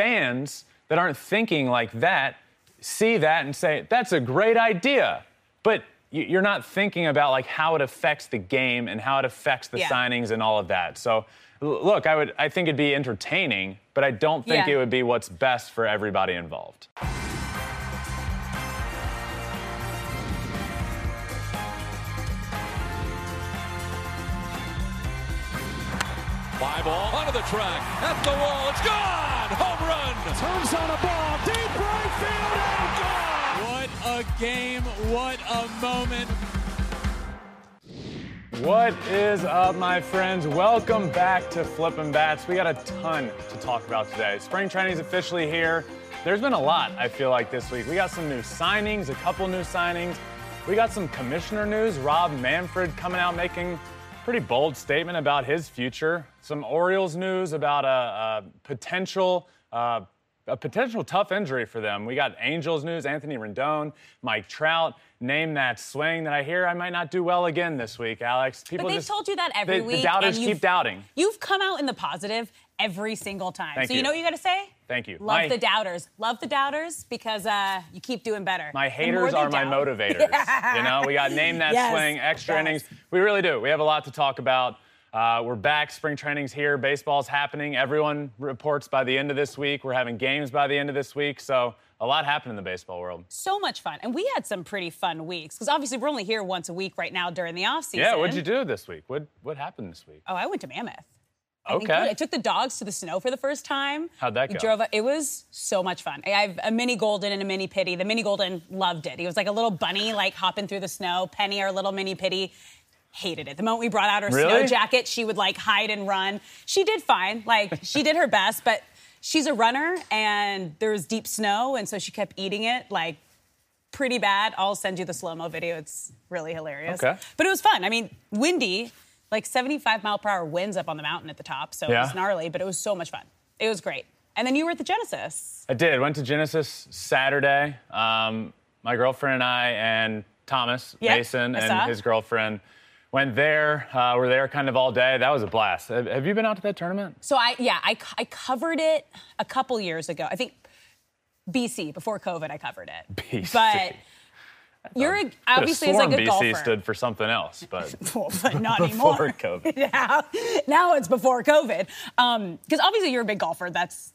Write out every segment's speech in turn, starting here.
fans that aren't thinking like that see that and say, that's a great idea. But you're not thinking about like how it affects the game and how it affects the Yeah. signings and all of that. So look, I would I think it'd be entertaining, but I don't think Yeah. it would be what's best for everybody involved. Fly ball onto the track, at the wall, it's gone! Moment. What is up, my friends? Welcome back to Flippin' Bats. We got a ton to talk about today. Spring training is officially here. There's been a lot, I feel like, this week. We got some new signings, a couple new signings. We got some commissioner news. Rob Manfred coming out making a pretty bold statement about his future. Some Orioles news about a, a potential. Uh, a potential tough injury for them. We got Angels news, Anthony Rendon, Mike Trout. Name that swing that I hear I might not do well again this week, Alex. People But they've just, told you that every week. The doubters keep doubting. You've come out in the positive every single time. Thank so you. you. know what you got to say? Thank you. Love My- the doubters. Love the doubters because uh, you keep doing better. My haters are my doubt- motivators. You know, we got name that Yes, swing, extra yes. innings. We really do. We have a lot to talk about. Uh, we're back. Spring training's here. Baseball's happening. Everyone reports by the end of this week. We're having games by the end of this week. So a lot happened in the baseball world. So much fun. And we had some pretty fun weeks because obviously we're only here once a week right now during the off season. Yeah. What'd you do this week? What What happened this week? Oh, I went to Mammoth. I Okay. I took the dogs to the snow for the first time. How'd that We go? drove. It was so much fun. I have a mini golden and a mini pitty. The mini golden loved it. He was like a little bunny, like hopping through the snow. Penny, our little mini pitty, hated it. The moment we brought out her snow jacket, she would like hide and run. She did fine. Like she did her best, but she's a runner, and there was deep snow, and so she kept eating it like pretty bad. I'll send you the slow mo video. It's really hilarious. Okay. But it was fun. I mean, windy, like 75 mile per hour winds up on the mountain at the top. So it was gnarly, but it was so much fun. It was great. And then you were at the Genesis. I did. Went to Genesis Saturday. Um, my girlfriend and I and Thomas Yep, Mason and his girlfriend went there. Uh, we're there kind of all day. That was a blast. Have, you been out to that tournament? So I, yeah, I, I covered it a couple years ago. I think BC, before COVID, I covered it. BC. But you're a, obviously as like a BC golfer. stood for something else, but Well, but not before anymore. COVID. now, now it's before COVID. Because obviously you're a big golfer. That's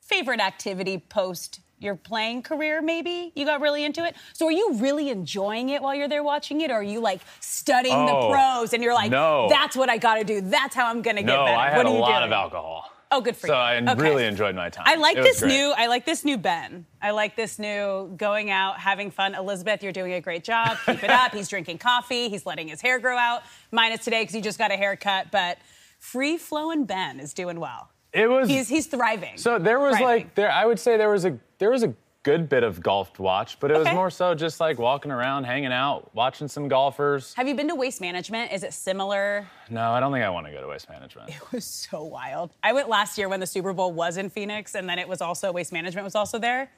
favorite activity post your playing career, maybe? You got really into it? So are you really enjoying it while you're there watching it? Or are you like studying the Oh, pros and you're like, no. that's what I got to do. That's how I'm going to get better." no. I had what a you lot doing? of alcohol. Oh, good for So you. So I Okay. really enjoyed my time. I like It this new. I like this new Ben. I like this new going out, having fun. Elizabeth, you're doing a great job. Keep it up. He's drinking coffee. He's letting his hair grow out. Mine is today because he just got a haircut. But free flowing Ben is doing well. It was He's he's thriving. So there was Thriving. like there I would say there was a there was a good bit of golf to watch, but it was more so just like walking around, hanging out, watching some golfers. Have you been to Waste Management? Is it similar? No, I don't think I want to go to waste management. It was so wild. I went last year when the Super Bowl was in Phoenix, and then it was also Waste Management was also there.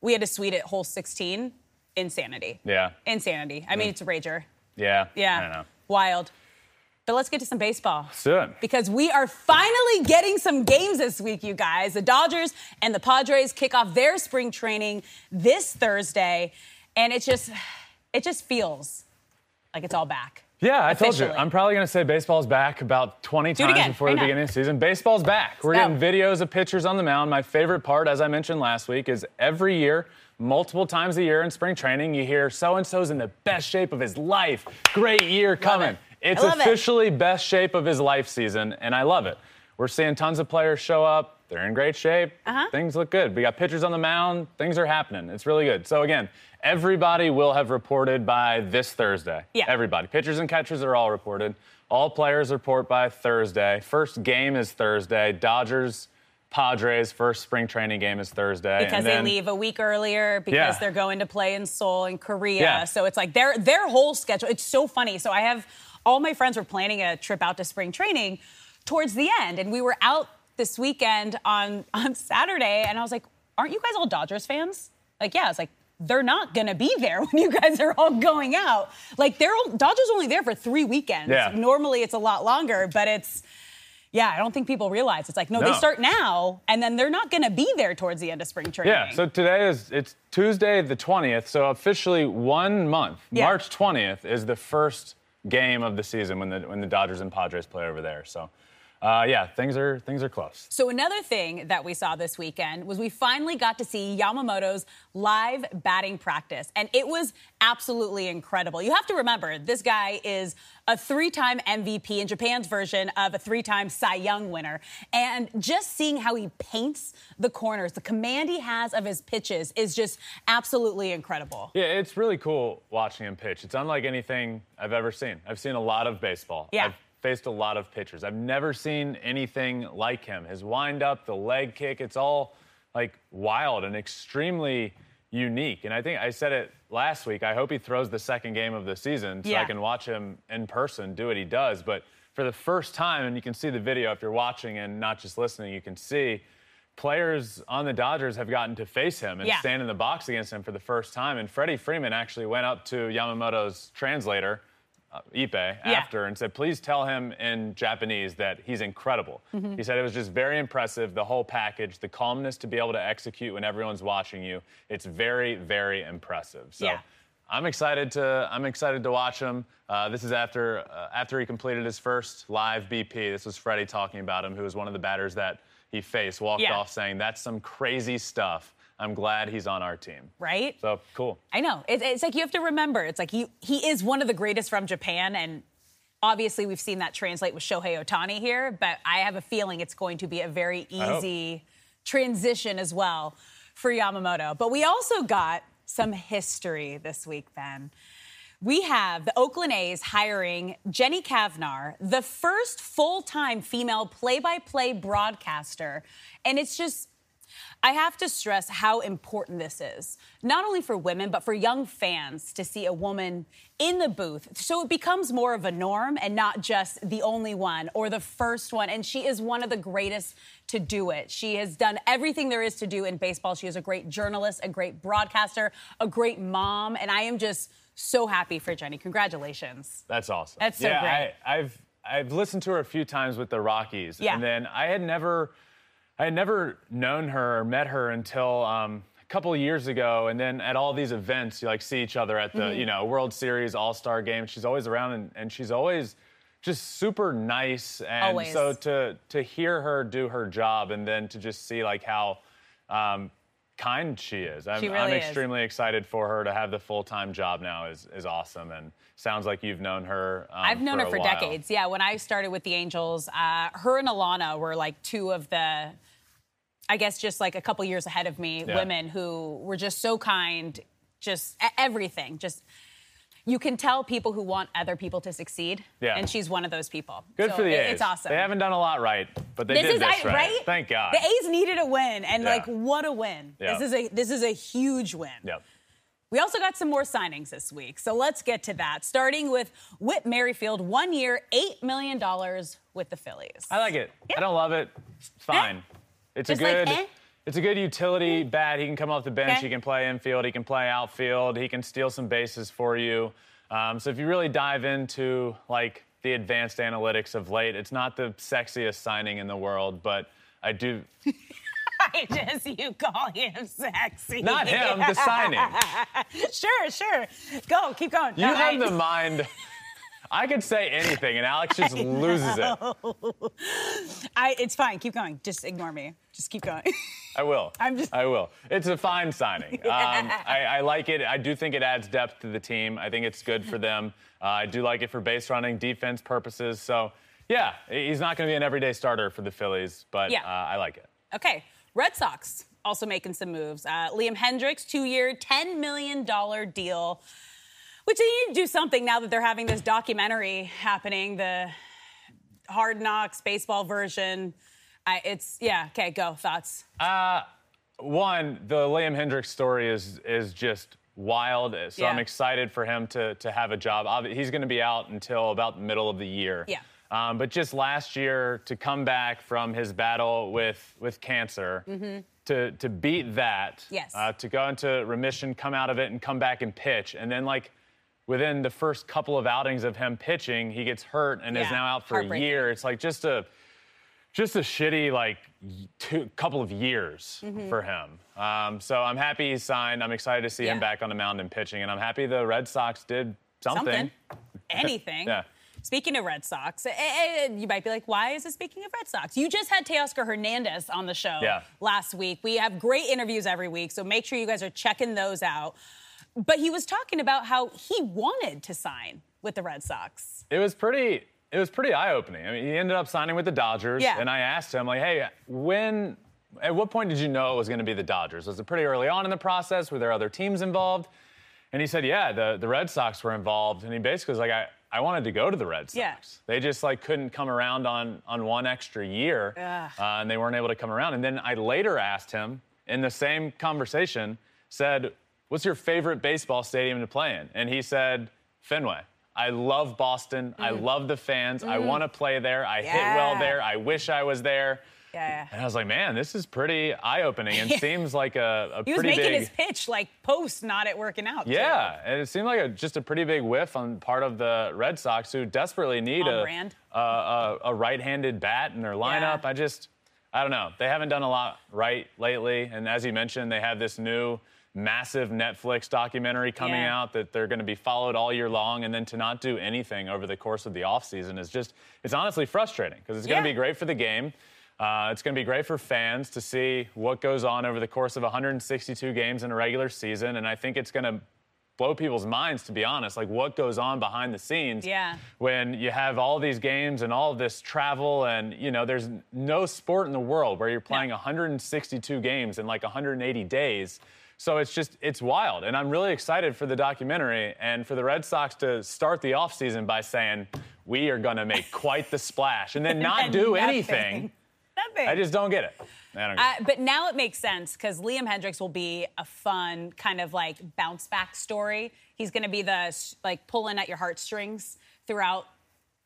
We had a suite at hole 16. Insanity. Yeah. Insanity. I mean, mm. it's a rager. Yeah. Yeah. I don't know. Wild. But let's get to some baseball. It. Because we are finally getting some games this week, you guys. The Dodgers and the Padres kick off their spring training this Thursday, and it just it just feels like it's all back. Yeah, I told you. I'm probably going to say baseball's back about 20 it times again, before right the now. beginning of the season. Baseball's back. We're getting videos of pitchers on the mound. My favorite part, as I mentioned last week, is every year, multiple times a year in spring training, you hear so and so's in the best shape of his life. Great year coming. It. It's love it. officially best shape of his life season, and I love it. We're seeing tons of players show up. They're in great shape. Uh-huh. Things look good. We got pitchers on the mound. Things are happening. It's really good. So again, everybody will have reported by this Thursday. Yeah. Everybody. Pitchers and catchers are all reported. All players report by Thursday. First game is Thursday. Dodgers, Padres, first spring training game is Thursday. because And they leave a week earlier because Yeah. they're going to play in Seoul and Korea. Yeah. So it's like their their whole schedule. It's so funny. So I have all my friends were planning a trip out to spring training towards the end, and we were out this weekend on on Saturday, and I was like, "Aren't you guys all Dodgers fans?" Like, yeah. I was like. They're not gonna be there when you guys are all going out. Like they're Dodgers only there for three weekends. Yeah. Normally it's a lot longer, but it's Yeah, I don't think people realize it's like no, No. they start now, and then they're not going to be there towards the end of spring training. Yeah, so today is it's Tuesday the 20th, so officially one month. Yeah. March 20th is the first game of the season when the when the Dodgers and Padres play over there. So uh, yeah, things are things are close. So another thing that we saw this weekend was we finally got to see Yamamoto's live batting practice, and it was absolutely incredible. You have to remember, this guy is a three-time MVP in Japan's version of a three-time Cy Young winner, and just seeing how he paints the corners, the command he has of his pitches is just absolutely incredible. Yeah, it's really cool watching him pitch. It's unlike anything I've ever seen. I've seen a lot of baseball. Yeah. I've faced a lot of pitchers. I've never seen anything like him. His windup, the leg kick, it's all like wild and extremely unique. And I think I said it last week. I hope he throws the second game of the season so Yeah. I can watch him in person do what he does. But for the first time, and you can see the video if you're watching and not just listening, you can see players on the Dodgers have gotten to face him and Yeah. stand in the box against him for the first time. And Freddie Freeman actually went up to Yamamoto's translator, uh, Ipe, after and said, please tell him in Japanese that he's incredible. Mm-hmm. He said it was just very impressive, the whole package, the calmness to be able to execute when everyone's watching you. It's very, very impressive. So Yeah. I'm excited to I'm excited to watch him. Uh, this is after uh, after he completed his first live BP. This was Freddie talking about him, who was one of the batters that he faced. Walked Yeah. off saying, "That's some crazy stuff. I'm glad he's on our team." Right? So cool. I know. It, it's like you have to remember. It's like he he is one of the greatest from Japan, and obviously we've seen that translate with Shohei Ohtani here. But I have a feeling it's going to be a very easy transition as well for Yamamoto. But we also got some history this week, Ben. We have the Oakland A's hiring Jenny Cavnar, the first full time female play by play broadcaster. And it's just, I have to stress how important this is, not only for women, but for young fans to see a woman in the booth. So it becomes more of a norm and not just the only one or the first one. And she is one of the greatest to do it. She has done everything there is to do in baseball. She is a great journalist, a great broadcaster, a great mom. And I am just so happy for Jenny. Congratulations. That's awesome. That's so yeah, great. I, I've I've listened to her a few times with the Rockies, Yeah. and then I had never I had never known her or met her until um, a couple of years ago, and then at all these events, you like see each other at the Mm-hmm. you know World Series, All Star Game. She's always around, and, and she's always just super nice. And Always. so to to hear her do her job, and then to just see like how. Um, kind she is. I'm, She I'm really is. extremely excited for her to have the full-time job now is is awesome and sounds like you've known her um, I've known for her for while. decades. Yeah, when I started with the Angels, uh, her and Alana were like two of the, I guess, just like a couple years ahead of me, Yeah. women who were just so kind, just everything. Just you can tell people who want other people to succeed. Yeah. And she's one of those people. Good So for the A's. It's awesome. They haven't done a lot right, but they this did is this I- right. Thank God. The A's needed a win, and Yeah. like what a win! Yeah. This is a this is a huge win. Yep. We also got some more signings this week, so let's get to that. Starting with Whit Merrifield, one year, $8 million with the Phillies. I like it. I don't love it. It's fine. It's Just a like good. eh? It's a good utility bat. He can come off the bench. Okay. He can play infield. He can play outfield. He can steal some bases for you. Um, so if you really dive into like the advanced analytics of late, it's not the sexiest signing in the world, but I do. I just, you call him sexy. Not him. The signing. sure, sure. Go, keep going. You All have right. the mind. I could say anything, and Alex just loses it. I, it's fine. Keep going. Just ignore me. Just keep going. I will. I'm just- I will. It's a fine signing. Um, I, I like it. I do think it adds depth to the team. I think it's good for them. Uh, I do like it for base running, defense purposes. So, yeah, he's not going to be an everyday starter for the Phillies, but Yeah. uh, I like it. Okay, Red Sox also making some moves. Uh, Liam Hendriks, two-year, $10 million deal, which they need to do something now that they're having this documentary happening, the Hard Knocks baseball version. I, it's, yeah, okay, go, thoughts. One, the Liam Hendriks story is is just wild. So I'm excited for him to to have a job. He's going to be out until about the middle of the year. Yeah. Um, but just last year to come back from his battle with with cancer, to to beat that, Mm-hmm. Yes. uh, to go into remission, come out of it, and come back and pitch, and then like within the first couple of outings of him pitching, he gets hurt and is now out for a year. It's like just a just a shitty like two couple of years Mm-hmm. for him. Um, so I'm happy he's signed. I'm excited to see him back on the mound and pitching, and I'm happy the Red Sox did something. Something. Anything. Yeah. Speaking of Red Sox, you might be like, why is it speaking of Red Sox? You just had Teoscar Hernandez on the show Yeah. last week. We have great interviews every week, so make sure you guys are checking those out. But he was talking about how he wanted to sign with the Red Sox. It was pretty. It was pretty eye-opening. I mean, he ended up signing with the Dodgers, Yeah. and I asked him like, "Hey, when? At what point did you know it was going to be the Dodgers? Was it pretty early on in the process? Were there other teams involved?" And he said, "Yeah, the the Red Sox were involved." And he basically was like, "I." I wanted to go to the Red Sox. Yeah. They just like couldn't come around on on one extra year, uh, and they weren't able to come around. And then I later asked him in the same conversation, said, "What's your favorite baseball stadium to play in?" And he said, "Fenway." I love Boston. I mm. love the fans. I mm. want to play there. I hit well there. I wish I was there. Yeah. And I was like, man, this is pretty eye-opening and seems like a, a He was making big. his pitch like post, not it working out. too. Yeah, and it seemed like a, just a pretty big whiff on part of the Red Sox, who desperately need a, brand. a, a, a right-handed bat in their lineup. Yeah. I just, I don't know. They haven't done a lot right lately, and as you mentioned, they have this new massive Netflix documentary coming Yeah. out that they're going to be followed all year long, and then to not do anything over the course of the offseason is just, it's honestly frustrating because it's going to be great for the game. Uh, it's going to be great for fans to see what goes on over the course of 162 games in a regular season, and I think it's going to blow people's minds, to be honest, like what goes on behind the scenes Yeah. when you have all these games and all this travel, and you know, there's no sport in the world where you're playing 162 games in like 180 days. So it's just it's wild, and I'm really excited for the documentary and for the Red Sox to start the offseason by saying we are going to make quite the splash, and then not And do nothing. anything. Nothing. I just don't get it. I don't get it. Uh, but now it makes sense because Liam Hendriks will be a fun kind of like bounce back story. He's going to be the like pulling at your heartstrings throughout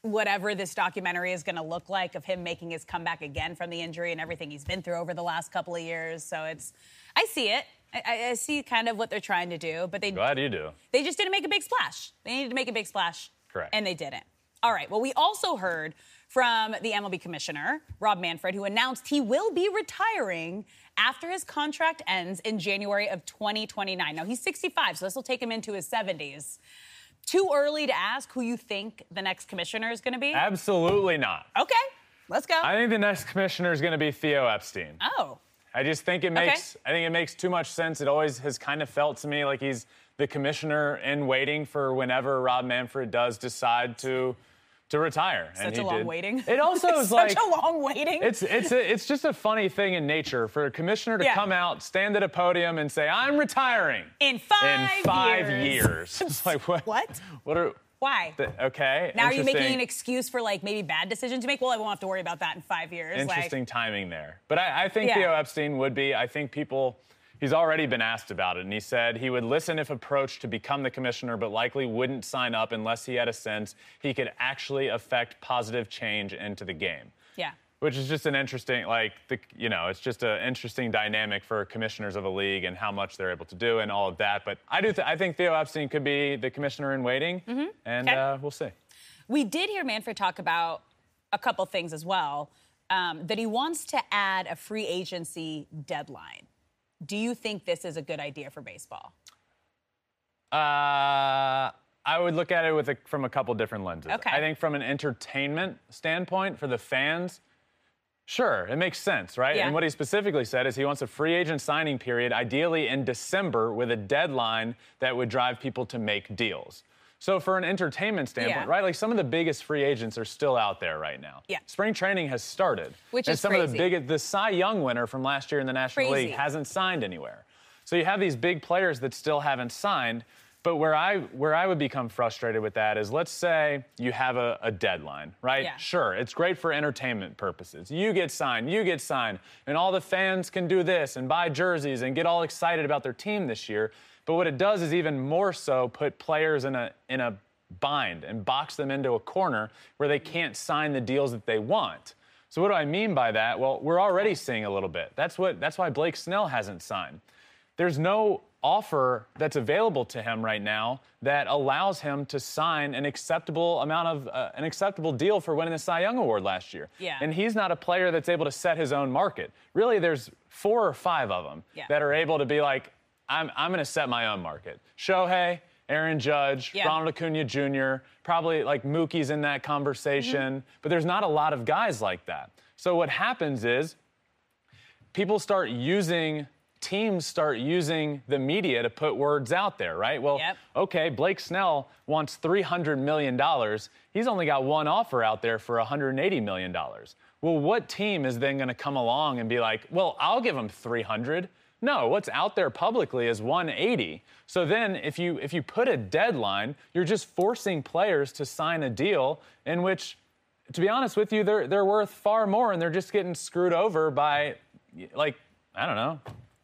whatever this documentary is going to look like of him making his comeback again from the injury and everything he's been through over the last couple of years. So it's, I see it. I- I, see kind of what they're trying to do, but they Glad you do. they just didn't make a big splash. They needed to make a big splash. Correct. And they didn't. All right. Well, we also heard from the MLB commissioner, Rob Manfred, who announced he will be retiring after his contract ends in January of 2029. Now, he's 65, so this will take him into his 70s. Too early to ask who you think the next commissioner is going to be? Absolutely not. okay. Let's go. I think the next commissioner is going to be Theo Epstein. oh. I just think it makes I think it makes too much sense. It always has kind of felt to me like he's the commissioner in waiting for whenever Rob Manfred does decide to to retire. and Such he a long did. waiting. It also is Such like a long waiting. it's it's a, it's just a funny thing in nature for a commissioner to Yeah. come out, stand at a podium, and say, "I'm retiring in five, in five years. years." It's like what? What? What are? Why? the- okay. Now are you making an excuse for like maybe bad decisions you make? Well, I won't have to worry about that in five years. Interesting timing there. But I, I think Yeah. Theo Epstein would be. I think people. He's already been asked about it, and he said he would listen if approached to become the commissioner, but likely wouldn't sign up unless he had a sense he could actually affect positive change into the game. Yeah. Which is just an interesting, like, the, you know, it's just an interesting dynamic for commissioners of a league and how much they're able to do and all of that. But I do, th- I think Theo Epstein could be the commissioner in waiting, and Mm-hmm. Okay. uh, we'll see. We did hear Manfred talk about a couple things as well. Um, that he wants to add a free agency deadline. Do you think this is a good idea for baseball? Uh, I would look at it with a, from a couple different lenses. Okay. I think from an entertainment standpoint for the fans, sure, it makes sense, right? Yeah. And what he specifically said is he wants a free agent signing period, ideally in December, with a deadline that would drive people to make deals. So for an entertainment standpoint, Yeah. right? Like some of the biggest free agents are still out there right now. Yeah. Spring training has started. Which and is some of the crazy. biggest the Cy Young winner from last year in the National Crazy. League hasn't signed anywhere. So you have these big players that still haven't signed. But where I where I would become frustrated with that is let's say you have a, a deadline, right? Yeah. Sure, it's great for entertainment purposes. You get signed, you get signed, and all the fans can do this and buy jerseys and get all excited about their team this year. But what it does is even more so put players in a in a bind and box them into a corner where they can't sign the deals that they want. So what do I mean by that? Well, we're already seeing a little bit. That's what that's why Blake Snell hasn't signed. There's no offer that's available to him right now that allows him to sign an acceptable amount of uh, an acceptable deal for winning the Cy Young Award last year. Yeah. And he's not a player that's able to set his own market. Really, there's four or five of them Yeah. that are able to be like, I'm, I'm going to set my own market. Shohei, Aaron Judge, Yeah. Ronald Acuna Jr., probably like Mookie's in that conversation, but there's not a lot of guys like that. So what happens is people start using teams start using the media to put words out there, right? Well, Yep. okay, Blake Snell wants $300 million. He's only got one offer out there for $180 million. Well, what team is then going to come along and be like, well, I'll give him 300? No, what's out there publicly is 180. So then if you if you put a deadline, you're just forcing players to sign a deal in which to be honest with you, they're they're worth far more and they're just getting screwed over by like, I don't know,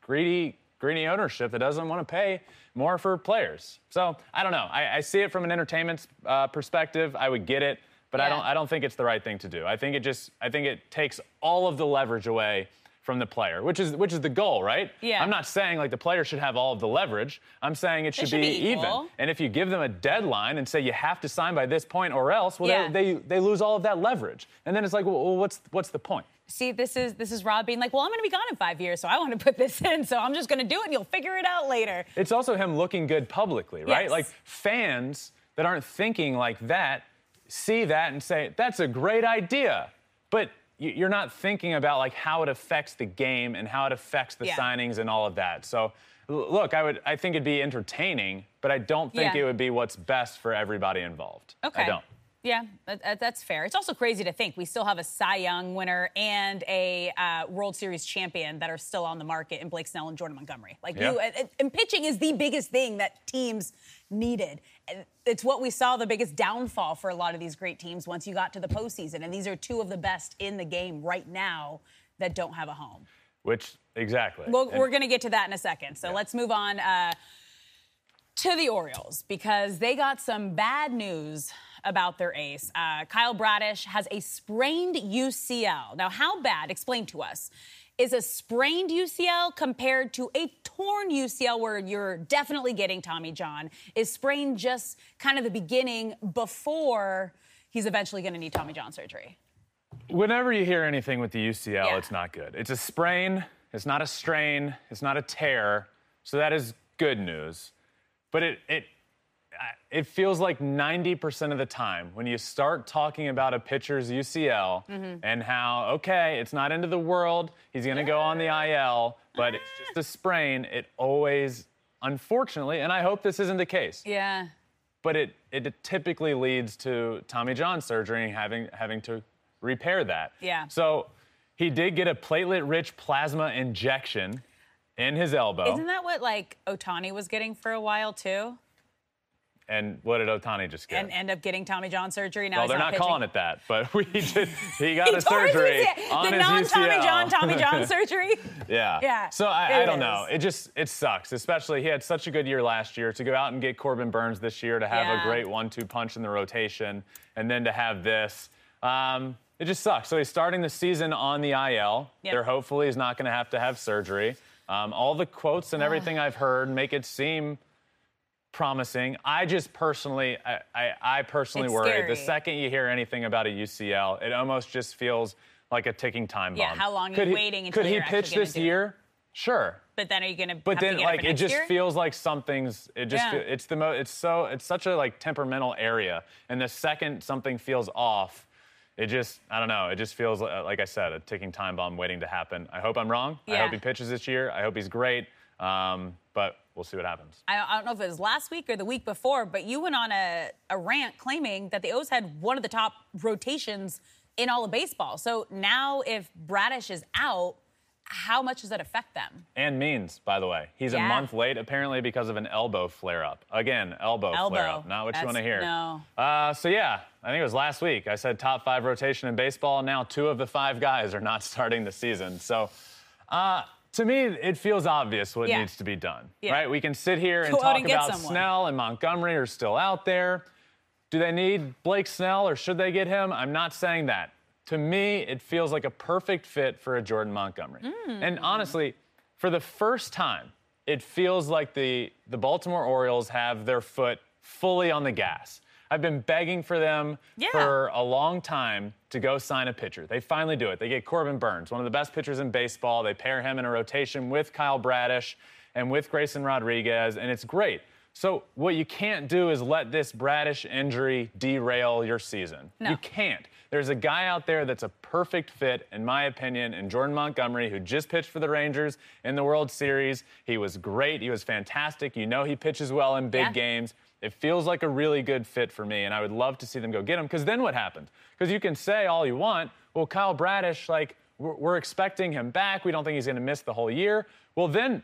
greedy greedy ownership that doesn't want to pay more for players. So I don't know. I, I see it from an entertainment uh, perspective. I would get it, but I don't. I don't think it's the right thing to do. I think it just. I think it takes all of the leverage away from the player, which is which is the goal, right? Yeah. I'm not saying like the player should have all of the leverage. I'm saying it should, should be even. equal. And if you give them a deadline and say you have to sign by this point or else, well, Yeah. they, they they lose all of that leverage. And then it's like, well, well, what's what's the point? See, this is this is Rob being like, well, I'm going to be gone in five years, so I want to put this in, so I'm just going to do it, and you'll figure it out later. It's also him looking good publicly, right? Yes. Like fans that aren't thinking like that see that and say, that's a great idea. But you're not thinking about like how it affects the game and how it affects the Yeah. signings and all of that. So look, I would I think it'd be entertaining, but I don't think Yeah. it would be what's best for everybody involved. Okay. I don't. Yeah, that, that- that's fair. It's also crazy to think we still have a Cy Young winner and a uh, World Series champion that are still on the market in Blake Snell and Jordan Montgomery. Like Yeah. you, and, and pitching is the biggest thing that teams needed. It's what we saw the biggest downfall for a lot of these great teams once you got to the postseason. And these are two of the best in the game right now that don't have a home. Which exactly. Well, And- we're going to get to that in a second. So let's move on uh, to the Orioles because they got some bad news about their ace. Uh, Kyle Bradish has a sprained UCL. Now, how bad? Explain to us. Is a sprained UCL compared to a torn UCL where you're definitely getting Tommy John? Is sprained just kind of the beginning before he's eventually going to need Tommy John surgery? Whenever you hear anything with the UCL, Yeah. it's not good. It's a sprain, it's not a strain, it's not a tear. So that is good news. But it it it feels like 90% of the time when you start talking about a pitcher's UCL Mm-hmm. and how okay, it's not into the world, he's going to go on the IL, but it's just a sprain, it always unfortunately, and I hope this isn't the case Yeah. but it, it typically leads to Tommy John surgery and having having to repair that. Yeah. So he did get a platelet-rich plasma injection in his elbow. Isn't that what like Ohtani was getting for a while too? And what did Ohtani just get? and end up getting Tommy John surgery. Now well, they're not, pitching. calling it that, but we did. He got He a his surgery on the his non-Tommy. John Tommy John surgery. Yeah. Yeah, So I, I don't know. It just it sucks. Especially he had such a good year last year to go out and get Corbin Burnes this year to have Yeah. a great one-two punch in the rotation, and then to have this. Um, it just sucks. So he's starting the season on the IL. Yep. They're hopefully he's not going to have to have surgery. Um, all the quotes and everything I've heard make it seem promising. I just personally, I, I, I personally It's worry. The second you hear anything about a UCL, it almost just feels like a ticking time bomb. Yeah, how long are you he- waiting Could he pitch this year? Sure. But then are you gonna? But then, to like, it just year? feels like something's. It just. Yeah. It's the most. It's so. It's such a like temperamental area, and the second something feels off, it just. I don't know. It just feels uh, like I said, a ticking time bomb waiting to happen. I hope I'm wrong. Yeah. I hope he pitches this year. I hope he's great. Um, but we'll see what happens. I don't, I don't know if it was last week or the week before, but you went on a, a rant claiming that the O's had one of the top rotations in all of baseball. So now, if Bradish is out, how much does that affect them? And Means, by the way, he's a month late apparently because of an elbow flare-up. Again, elbow, Elbow. flare-up. Not what you want to hear. no. Uh, so yeah, I think it was last week. I said top five rotation in baseball. Now two of the five guys are not starting the season. So. Uh, to me, it feels obvious what Yeah. needs to be done, Yeah. right? We can sit here and Go talk and about someone. Snell and Montgomery are still out there. Do they need Blake Snell or should they get him? I'm not saying that. To me, it feels like a perfect fit for a Jordan Montgomery. Hmm. And honestly, for the first time it feels like the, the Baltimore Orioles have their foot fully on the gas. I've been begging for them Yeah. for a long time to go sign a pitcher. They finally do it. They get Corbin Burnes, one of the best pitchers in baseball. They pair him in a rotation with Kyle Bradish and with Grayson Rodriguez, and it's great. So, what you can't do is let this Bradish injury derail your season. No. You can't. There's a guy out there that's a perfect fit, in my opinion, in Jordan Montgomery, who just pitched for the Rangers in the World Series. He was great. He was fantastic. You know he pitches well in big Yeah. games. It feels like a really good fit for me, and I would love to see them go get him. Because then what happens? Because you can say all you want, well, Kyle Bradish, like, we're, we're expecting him back. We don't think he's going to miss the whole year. Well, then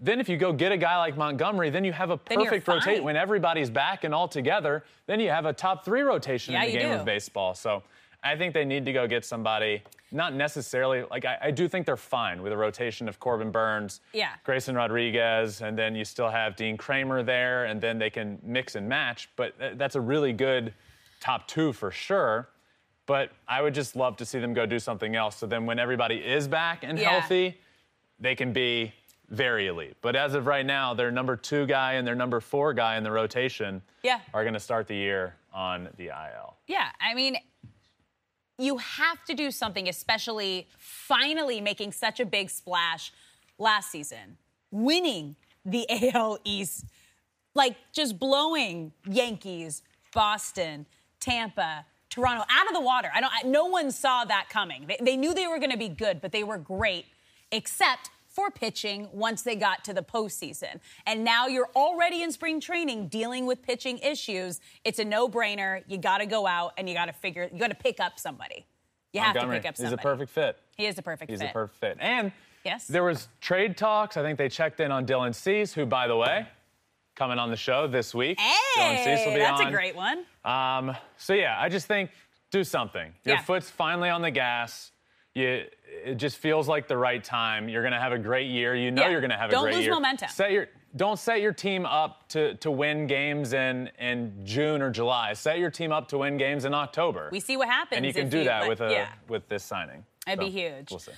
then if you go get a guy like Montgomery, then you have a perfect rotation. When everybody's back and all together, then you have a top three rotation Yeah, in the game do. of baseball. So I think they need to go get somebody, not necessarily, like, I, I do think they're fine with a rotation of Corbin Burnes, Yeah. Grayson Rodriguez, and then you still have Dean Kremer there, and then they can mix and match. But th- that's a really good top two for sure. But I would just love to see them go do something else. So then when everybody is back and Yeah. healthy, they can be very elite. But as of right now, their number two guy and their number four guy in the rotation Yeah. are going to start the year on the IL. Yeah, I mean, you have to do something, especially finally making such a big splash last season, winning the AL East, like just blowing Yankees, Boston, Tampa, Toronto out of the water. I don't. I, no one saw that coming. They, they knew they were going to be good, but they were great, except for pitching once they got to the postseason. And now you're already in spring training dealing with pitching issues. It's a no-brainer. You got to go out and you got to figure. You got to pick up somebody. You have Montgomery, to pick up he's somebody. a perfect fit. He is a perfect He's fit. a perfect fit. And Yes. there was trade talks. I think they checked in on Dylan Cease, who, by the way, coming on the show this week. Dylan Cease will Hey, be that's on. a great one. Um, so yeah, I just think do something. Your Yeah. foot's finally on the gas. You, it just feels like the right time. You're gonna have a great year. You know Yeah. you're gonna have a great year. Don't lose momentum. Set your don't set your team up to, to win games in, in June or July. Set your team up to win games in October. We see what happens. and you can do that with a yeah. with this signing. That'd be huge. We'll see.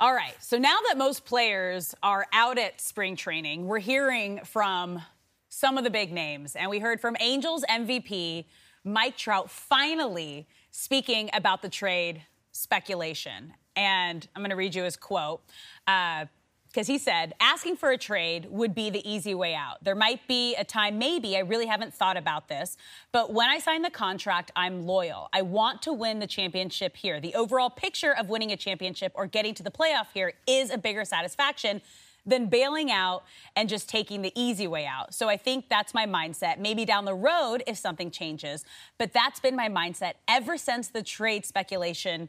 All right. So now that most players are out at spring training, we're hearing from some of the big names. And we heard from Angels MVP Mike Trout finally speaking about the trade speculation. And I'm going to read you his quote. Uh, because he said asking for a trade would be the easy way out. There might be a time, maybe, I really haven't thought about this, but when I sign the contract, I'm loyal. I want to win the championship here. The overall picture of winning a championship or getting to the playoff here is a bigger satisfaction than bailing out and just taking the easy way out. So I think that's my mindset. Maybe down the road if something changes, but that's been my mindset ever since the trade speculation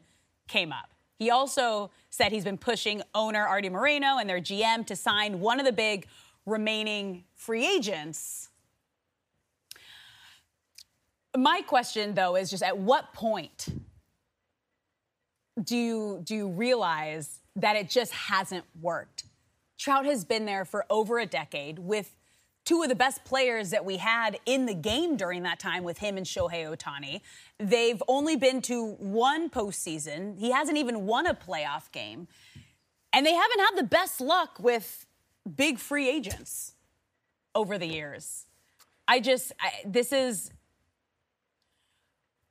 came up. He also said he's been pushing owner Artie Moreno and their GM to sign one of the big remaining free agents. My question though is just at what point do you do you realize that it just hasn't worked? Trout has been there for over a decade with two of the best players that we had in the game during that time with him and Shohei Ohtani. They've only been to one postseason. He hasn't even won a playoff game. And they haven't had the best luck with big free agents over the years. I just, I, this is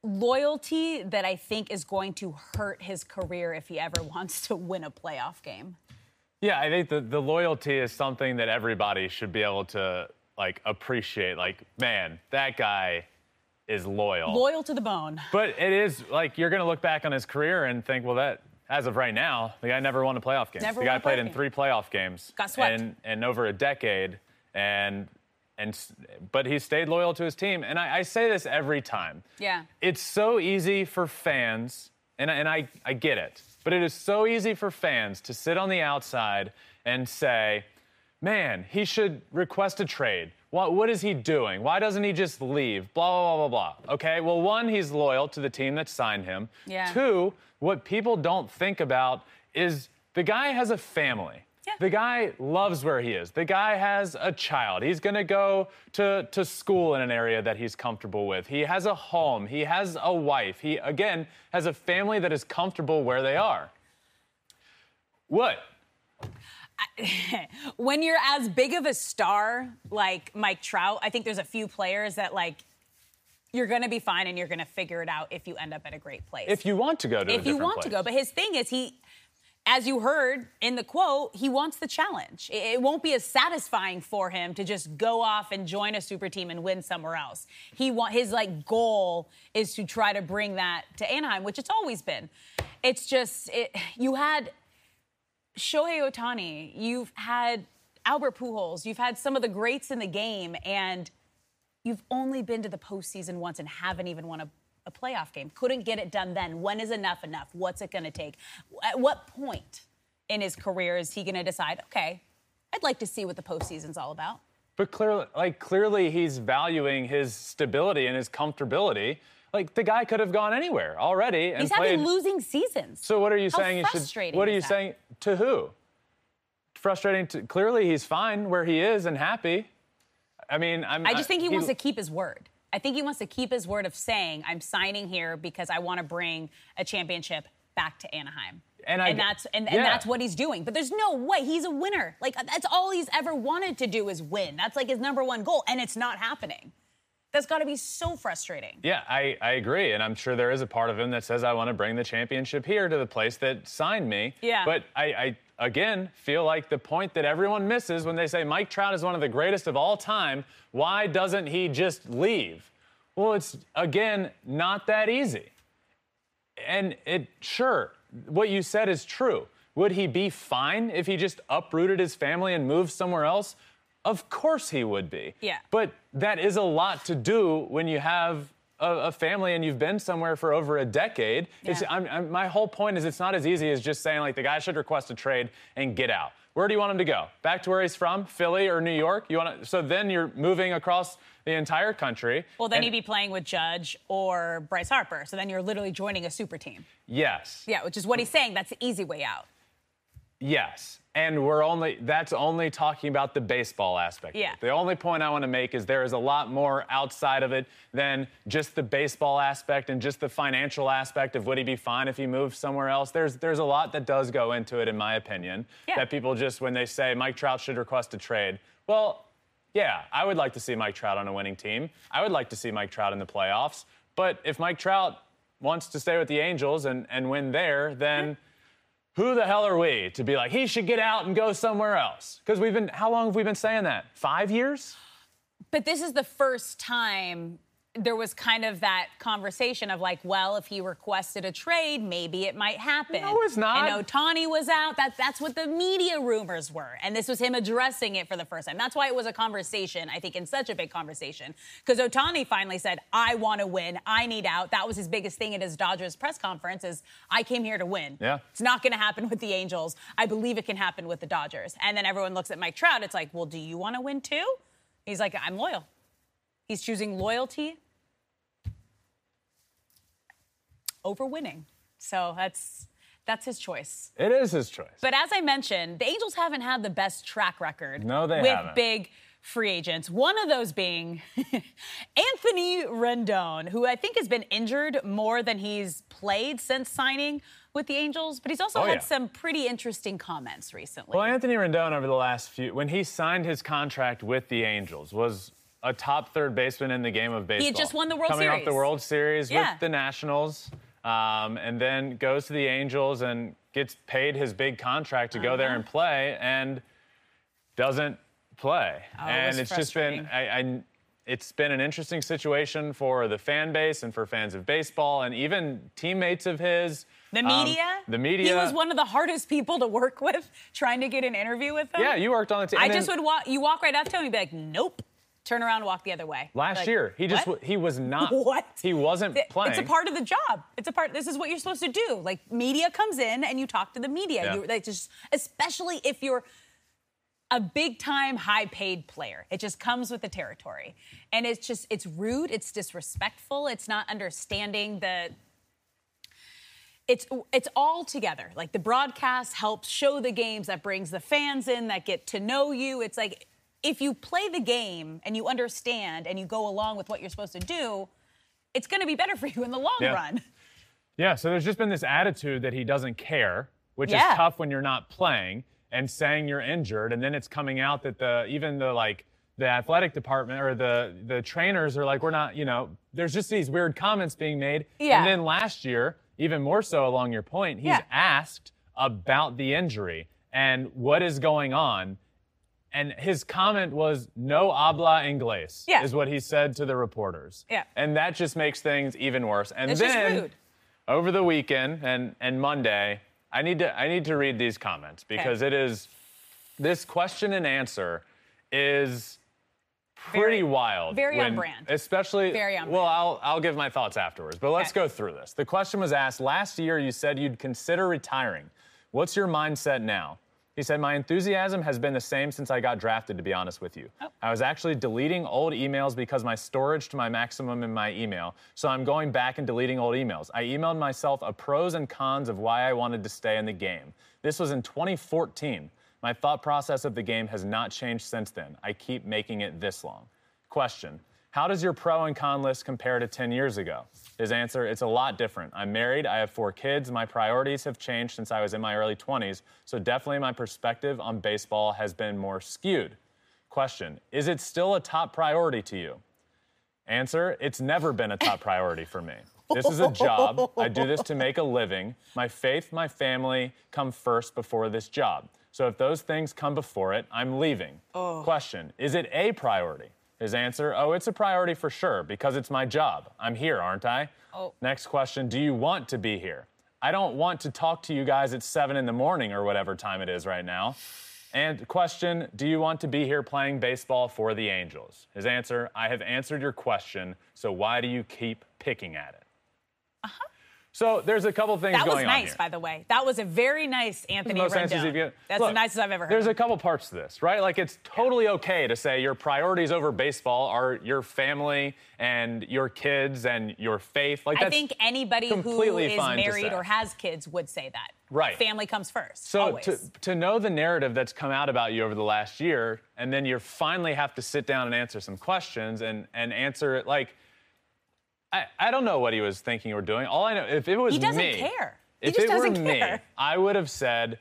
loyalty that I think is going to hurt his career if he ever wants to win a playoff game. Yeah, I think the, the loyalty is something that everybody should be able to like appreciate. Like, man, that guy is loyal. Loyal to the bone. But it is like you're going to look back on his career and think, well, that as of right now, the guy never won a playoff game. Never the guy played in game. three playoff games. Got swept. And, and over a decade, and and but he stayed loyal to his team. And I, I say this every time. Yeah. It's so easy for fans, and, and I, I get it, but it is so easy for fans to sit on the outside and say, man, he should request a trade. What, what is he doing? Why doesn't he just leave? Blah, blah, blah, blah, blah. Okay, well, one, he's loyal to the team that signed him. Yeah. Two, what people don't think about is the guy has a family. Yeah. The guy loves where he is. The guy has a child. He's going to go to to school in an area that he's comfortable with. He has a home. He has a wife. He, again, has a family that is comfortable where they are. What? when you're as big of a star like Mike Trout, I think there's a few players that like you're going to be fine and you're going to figure it out if you end up at a great place. If you want to go to if you want place. to go, but his thing is he as you heard in the quote, he wants the challenge. It won't be as satisfying for him to just go off and join a super team and win somewhere else. He want his like goal is to try to bring that to Anaheim, which it's always been. It's just it, you had Shohei Ohtani, you've had Albert Pujols, you've had some of the greats in the game, and you've only been to the postseason once and haven't even won a, a playoff game. Couldn't get it done then. When is enough enough? What's it going to take? At what point in his career is he going to decide, okay, I'd like to see what the postseason's all about? But clearly, like clearly, he's valuing his stability and his comfortability. Like the guy could have gone anywhere already and He's played. having losing seasons. So what are you How saying? He should, frustrating what are you that? saying to who? Frustrating. To, clearly, he's fine where he is and happy. I mean, I'm, I just think he, wants to keep his word. I think he wants to keep his word of saying, I'm signing here because I want to bring a championship back to Anaheim. And I- that's and, yeah. and that's what he's doing. But there's no way he's a winner. Like uh, that's all he's ever wanted to do is win. That's like his number one goal, and it's not happening. That's got to be so frustrating. Yeah, I, I agree. And I'm sure there is a part of him that says, I want to bring the championship here to the place that signed me. Yeah. But I, I, again, feel like the point that everyone misses when they say Mike Trout is one of the greatest of all time, why doesn't he just leave? Well, it's, again, not that easy. And it, sure, what you said is true. Would he be fine if he just uprooted his family and moved somewhere else? Of course he would be. Yeah. But that is a lot to do when you have a, a family and you've been somewhere for over a decade. It's, I'm, I'm, my whole point is it's not as easy as just saying, like, the guy should request a trade and get out. Where do you want him to go? Back to where he's from, Philly or New York? You want to, so then you're moving across the entire country. Well, then and- he'd be playing with Judge or Bryce Harper. So then you're literally joining a super team. Yes. Yeah, which is what he's saying. That's the easy way out. Yes. And we're only, that's only talking about the baseball aspect. Yeah. The only point I want to make is there is a lot more outside of it than just the baseball aspect and just the financial aspect of would he be fine if he moved somewhere else. There's, there's a lot that does go into it, in my opinion. Yeah. That people just, when they say Mike Trout should request a trade, well, yeah, I would like to see Mike Trout on a winning team. I would like to see Mike Trout in the playoffs. But if Mike Trout wants to stay with the Angels and, and win there, then who the hell are we to be like, he should get out and go somewhere else? Because we've been, how long have we been saying that? Five years? But this is the first time there was kind of that conversation of like, well, if he requested a trade, maybe it might happen. No, it's not. And Ohtani was out. That, that's what the media rumors were. And this was him addressing it for the first time. That's why it was a conversation, I think, in such a big conversation. Because Ohtani finally said, I want to win. I need out. That was his biggest thing at his Dodgers press conference is, I came here to win. Yeah. It's not going to happen with the Angels. I believe it can happen with the Dodgers. And then everyone looks at Mike Trout. It's like, well, do you want to win too? He's like, I'm loyal. He's choosing loyalty over winning. So that's that's his choice. It is his choice. But as I mentioned, the Angels haven't had the best track record No, they with haven't. big free agents. One of those being Anthony Rendon, who I think has been injured more than he's played since signing with the Angels, but he's also Oh, had yeah. some pretty interesting comments recently. Well, Anthony Rendon over the last few, when he signed his contract with the Angels, was a top third baseman in the game of baseball. had just won the World Coming off Series. the World Series Yeah. with the Nationals, um, and then goes to the Angels and gets paid his big contract to go there Uh-huh. and play, and doesn't play. Oh, and it's just been, I, I, it's been an interesting situation for the fan base and for fans of baseball, and even teammates of his. the Um, media? the media. He was one of the hardest people to work with trying to get an interview with him. Yeah, you worked on the team. I and just would walk. You walk right up to him and be like, "Nope." Turn around and walk the other way. Last Like, year, he just what? he was not. What? He wasn't Th- playing. It's a part of the job. It's a part. This is what you're supposed to do. Like media comes in and you talk to the media. Yeah. You like just, especially if you're a big time high paid player. It just comes with the territory, and it's just it's rude. It's disrespectful. It's not understanding the. It's it's all together. Like the broadcast helps show the games that brings the fans in that get to know you. It's like if you play the game and you understand and you go along with what you're supposed to do, it's going to be better for you in the long Yeah. run. Yeah, so there's just been this attitude that he doesn't care, which Yeah. is tough when you're not playing. and saying you're injured, and then it's coming out that the even the like the athletic department or the the trainers are like, we're not, you know, there's just these weird comments being made. Yeah. And then last year, even more so along your point, he's Yeah. asked about the injury and what is going on. And his comment was no habla inglés, Yeah. is what he said to the reporters. Yeah. And that just makes things even worse. And It's then over the weekend and, and Monday, I need to I need to read these comments because it is this question and answer is pretty Very- wild. very on when- brand. Especially Very on Well, brand. I'll I'll give my thoughts afterwards. But let's Okay. go through this. The question was asked last year you said you'd consider retiring. What's your mindset now? He said, My enthusiasm has been the same since I got drafted, to be honest with you. Oh. I was actually deleting old emails because my storage to my maximum in my email. So I'm going back and deleting old emails. I emailed myself a pros and cons of why I wanted to stay in the game. This was in 2014. My thought process of the game has not changed since then. I keep making it this long. Question How does your pro and con list compare to 10 years ago? His answer It's a lot different. I'm married, I have four kids, my priorities have changed since I was in my early 20s, so definitely my perspective on baseball has been more skewed. Question Is it still a top priority to you? Answer It's never been a top priority for me. This is a job. I do this to make a living. My faith, my family come first before this job. So if those things come before it, I'm leaving. Oh. Question Is it a priority? His answer Oh, it's a priority for sure because it's my job. I'm here, aren't I? Oh. Next question Do you want to be here? I don't want to talk to you guys at 7 in the morning or whatever time it is right now. And question Do you want to be here playing baseball for the Angels? His answer I have answered your question, so why do you keep picking at it? Uh-huh. So there's a couple things Uh-huh. That was nice, by the way. That was a very nice Anthony Rendon. you've That's Look, the nicest I've ever heard. There's a couple parts to this, right? Like it's totally okay to say your priorities over baseball are your family and your kids and your faith. Like I think anybody who is married or has kids would say that. Right. Family comes first. So always. to, to know the narrative that's come out about you over the last year, and then you finally have to sit down and answer some questions and, and answer it like I, I don't know what he was thinking or doing. All I know if it was He doesn't me, care. He If just it were doesn't me, care. I would have said,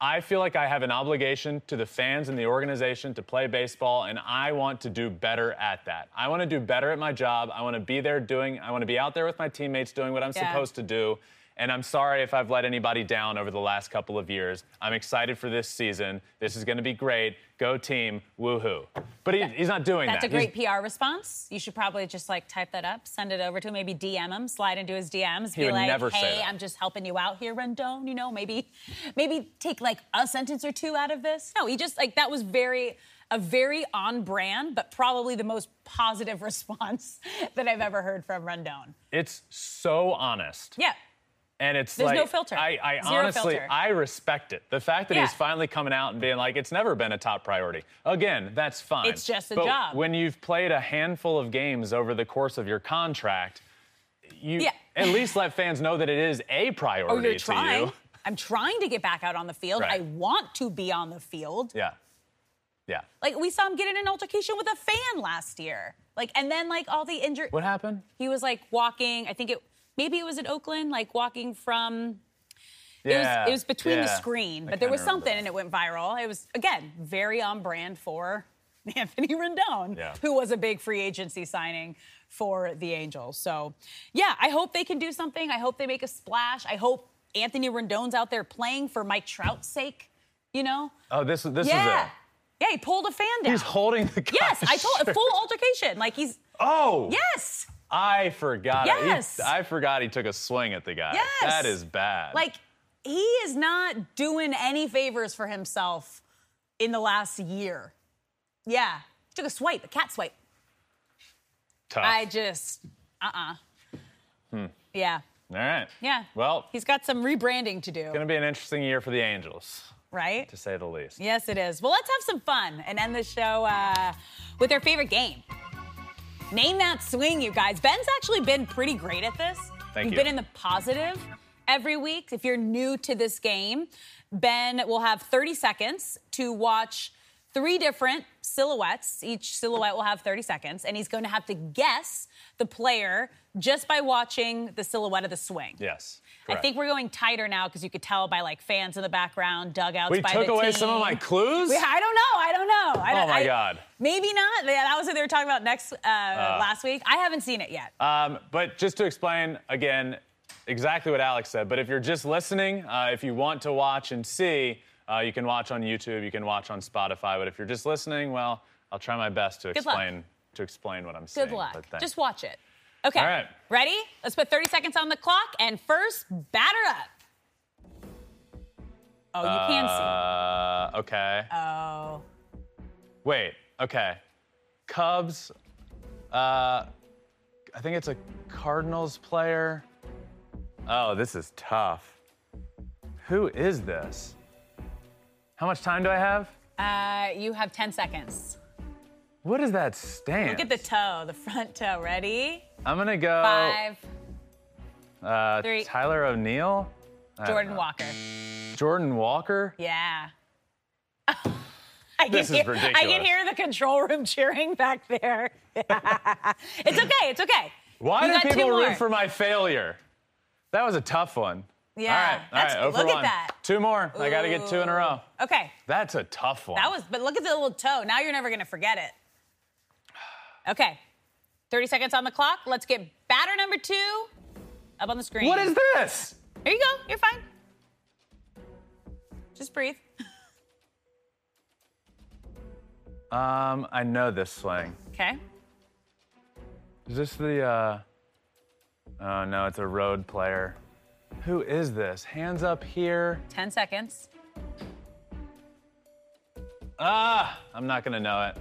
I feel like I have an obligation to the fans and the organization to play baseball, and I want to do better at that. I want to do better at my job. I want to be there doing, I want to be out there with my teammates doing what I'm Yeah. supposed to do. And I'm sorry if I've let anybody down over the last couple of years. I'm excited for this season. This is going to be great. Go team, woohoo. But he, he's not doing that. That's a that. He's- great PR response. You should probably just like type that up, send it over to him, maybe DM him, slide into his DMs, He be like, never say "Hey. I'm just helping you out here, Rendon." You know, maybe, maybe take like a sentence or two out of this. No, he just like that was very, a very on brand, but probably the most positive response that I've ever heard from Rendon. it's so honest. Yeah, And it's There's like no filter. I, I honestly filter. I respect it. The fact that he's finally coming out and being like, it's never been a top priority. Again, that's fine. It's just a But job. When you've played a handful of games over the course of your contract, you Yeah. at least let fans know that it is a oh, priority oh, you're to trying. you. I'm trying to get back out on the field. Right. I want to be on the field. Yeah. Yeah. Like we saw him get in an altercation with a fan last year. Like, and then like all the injury What happened? He was like walking. I think it maybe it was at Oakland, like walking from. It Yeah. was it was between the yeah. screen, I but there was something that. and it went viral. It was again very on brand for Anthony Rendon, Yeah. who was a big free agency signing for the Angels. So, yeah, I hope they can do something. I hope they make a splash. I hope Anthony Rendon's out there playing for Mike Trout's sake. You know? Oh, this is this yeah. is it. Yeah, he pulled a fan down. He's holding the Yes, I told a full altercation. Like he's Oh. yes. I forgot. it. He- Yes. I forgot he took a swing at the guy. Yes. That is bad. Like he is not doing any favors for himself in the last year. Yeah, took a swipe, a cat swipe. tough. I just, uh, uh Yeah, All right. yeah. Well, he's got some rebranding to do, It's Going to be an interesting year for the Angels, right? to say the least. Yes, it is. Well, let's have some fun and end the show uh, with our favorite game. Name that swing, you guys. Ben's actually been pretty great at this. Thank You've you. been in the positive every week. If you're new to this game, Ben will have 30 seconds to watch three different silhouettes. Each silhouette will have 30 seconds, and he's going to have to guess the player just by watching the silhouette of the swing. Yes. I think we're going tighter now because you could tell by like fans in the background, dugouts we by took the away team. some of my clues. Yeah, I don't know. I don't know. I Oh don't, my I- God. Maybe not. Yeah, That was what they were talking about next uh, last week. I haven't seen it yet. Um, but just to explain again exactly what Alex said, but if you're just listening, uh, if you want to watch and see, uh, you can watch on YouTube, you can watch on Spotify. But if you're just listening, well, I'll try my best to Good luck. explain to explain what I'm saying. Good luck. Just watch it. Okay. All right. Ready? Let's put 30 seconds on the clock. And first, batter up. Oh, you can see. okay. Oh. Wait. Okay. Cubs. Uh, I think it's a Cardinals player. Oh, this is tough. Who is this? How much time do I have? Uh, you have 10 seconds. What is that stance? Look at the toe, the front toe. Ready? I'm gonna go. Five. uh, three. Tyler O'Neill. Jordan. Walker. Jordan Walker. Yeah. I can This is hear, I can hear the control room cheering back there. it's okay. It's okay. Why You do people root for my failure? That was a tough one. Yeah. All right. All right. for look at one. that. Two more. I got to get two in a row. Okay. That's a tough one. That was, but look at the little toe. Now you're never going to forget it. Okay. 30 seconds on the clock. Let's get batter number two up on the screen. What is this? Here you go. You're fine. Just breathe. Um, I know this swing. Okay. Is this the? uh Oh no, it's a road player. Who is this? Hands up here. 10 seconds. Ah, I'm not gonna know it.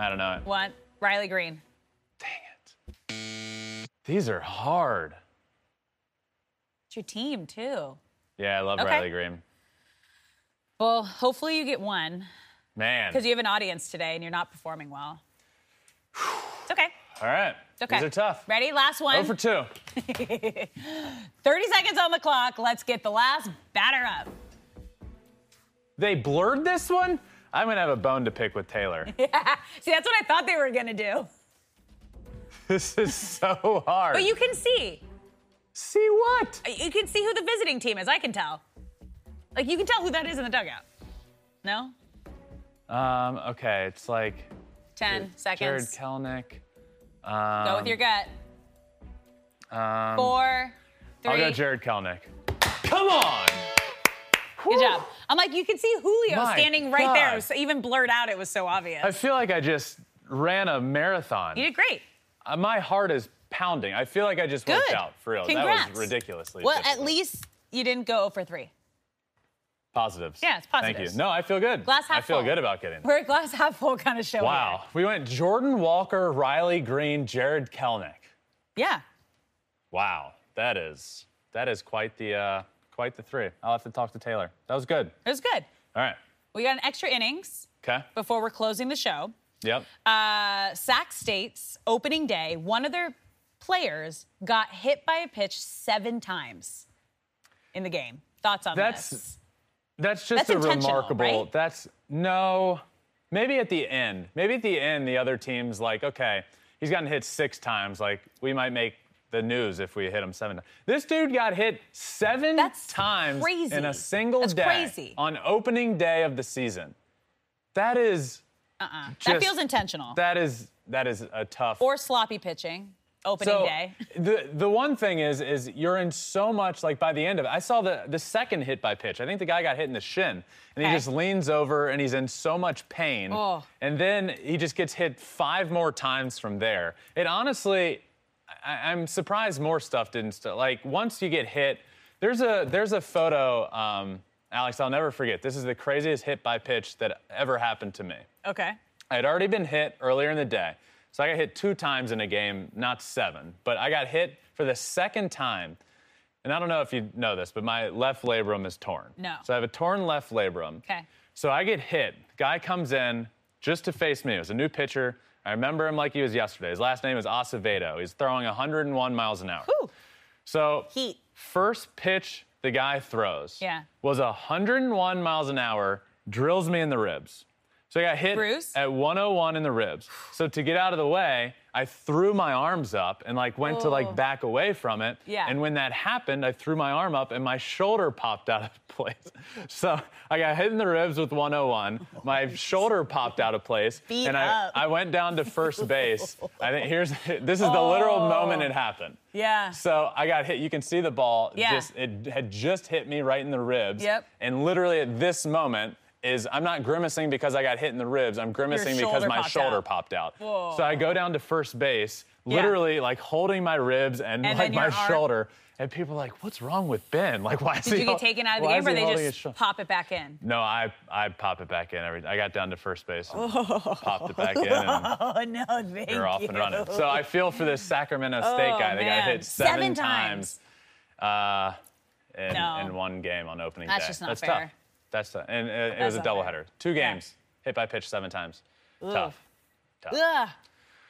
I don't know it. One. Riley Greene. Dang it. These are hard. It's your team, too. Yeah, I love Okay. Riley Greene. Well, hopefully you get one Man. because you have an audience today and you're not performing well. It's okay. All right. It's okay. These are tough. Ready? Last one. Oh for two. 30 seconds on the clock. Let's get the last batter up. They blurred this one? I'm gonna have a bone to pick with Taylor. Yeah. See, that's what I thought they were to do. this is so hard. But you can see. see what? You can see who the visiting team is. I can tell. Like, you can tell who that is in the dugout. No? Um, okay, it's like 10 Jarred seconds. Jarred Kelenic. Um, Go with your gut. um, Four, I'll three. go Jarred Kelenic. Come on! Good job. I'm like, you can see Julio My standing right there. God. was even blurred out. It was so obvious. I feel like I just ran a marathon. you did great. Uh, My heart is pounding. I feel like I just worked out for real. Congrats. That was ridiculously. Well, at least you didn't go 0 for 3. positives. Yeah, it's positives. Thank you. No, I feel good. Glass half I feel full. good about getting. We're a glass half full kind of show. Wow, we went Jordan Walker, Riley Greene, Jarred Kelenic. Yeah. Wow, that is that is quite the uh, quite the three. I'll have to talk to Taylor. That was good. It was good. All right. We got an extra innings Okay. before we're closing the show. Yep. Uh, Sac State's opening day, one of their players got hit by a pitch seven times in the game. Thoughts on that? That's- this? That's just That's a remarkable. right? That's no. Maybe at the end. Maybe at the end, the other team's like, okay, he's gotten hit six times. Like we might make the news if we hit him seven times. This dude got hit seven That's times crazy. in a single That's day crazy. on opening day of the season. That is. Uh-uh. that feels intentional. That is that is a tough. or sloppy pitching, opening so day. the the one thing is is you're in so much like by the end of it. I saw the the second hit by pitch. I think the guy got hit in the shin, and Okay. he just leans over and he's in so much pain. Oh. And then he just gets hit five more times from there. It honestly, I, I'm surprised more stuff didn't. St- like once you get hit, there's a there's a photo. Um, Alex, I'll never forget. This is the craziest hit by pitch that ever happened to me. Okay. I had already been hit earlier in the day. So I got hit two times in a game, not seven. But I got hit for the second time. And I don't know if you know this, but my left labrum is torn. No. So I have a torn left labrum. Okay. So I get hit. Guy comes in just to face me. It was a new pitcher. I remember him like he was yesterday. His last name is Acevedo. He's throwing 101 miles an hour. Whew. So Heat. first pitch the guy throws Yeah. was 101 miles an hour, drills me in the ribs. So I got hit Bruce? at 101 in the ribs. So to get out of the way, I threw my arms up and like went to Oh. like back away from it. Yeah. And when that happened, I threw my arm up and my shoulder popped out of place. So I got hit in the ribs with 101. My shoulder popped out of place. Beat and I, up. I went down to first base. I think here's this is the literal oh. moment it happened. Yeah. So I got hit. You can see the ball. Yeah. Just it had just hit me right in the ribs. Yep. And literally at this moment is I'm not grimacing because I got hit in the ribs. I'm grimacing because my shoulder out. popped out. Whoa. So I go down to first base, Yeah. literally like holding my ribs and, And like my arm- shoulder. And people are like, "What's wrong with Ben? Like, why is Did he you get taken out of the game, or they just shoulder?" pop it back in? No, I I pop it back in. Every I got down to first base, and popped it back in, and Oh no, thank we're off you. and running. So I feel for this Sacramento State Oh, guy. They got hit seven, Seven times, uh, in, No. in one game on opening That's day. just not That's fair. tough. That's tough. And uh, it was a doubleheader. Two games, hit by pitch seven times. Tough. Tough. Ugh.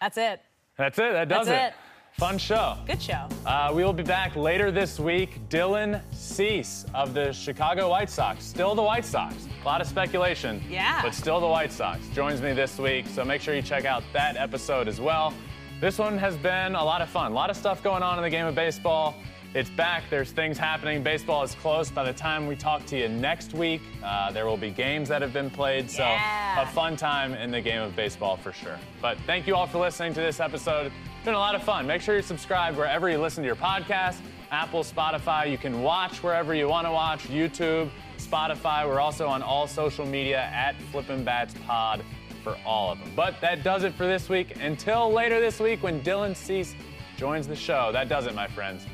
That's it. That's it. That does That's it. Fun show. Good show. Uh, we will be back later this week. Dylan Cease of the Chicago White Sox, still the White Sox. A lot of speculation, Yeah. but still the White Sox, joins me this week. So make sure you check out that episode as well. This one has been a lot of fun. A lot of stuff going on in the game of baseball. It's back. There's things happening. Baseball is close. By the time we talk to you next week, uh, there will be games that have been played. So Yeah. a fun time in the game of baseball for sure. But thank you all for listening to this episode. It's been a lot of fun. Make sure you subscribe wherever you listen to your podcast Apple, Spotify. You can watch wherever you want to watch YouTube, Spotify. We're also on all social media at Flippin' Bats Pod for all of them. But that does it for this week. Until later this week when Dylan Cease joins the show. That does it, my friends.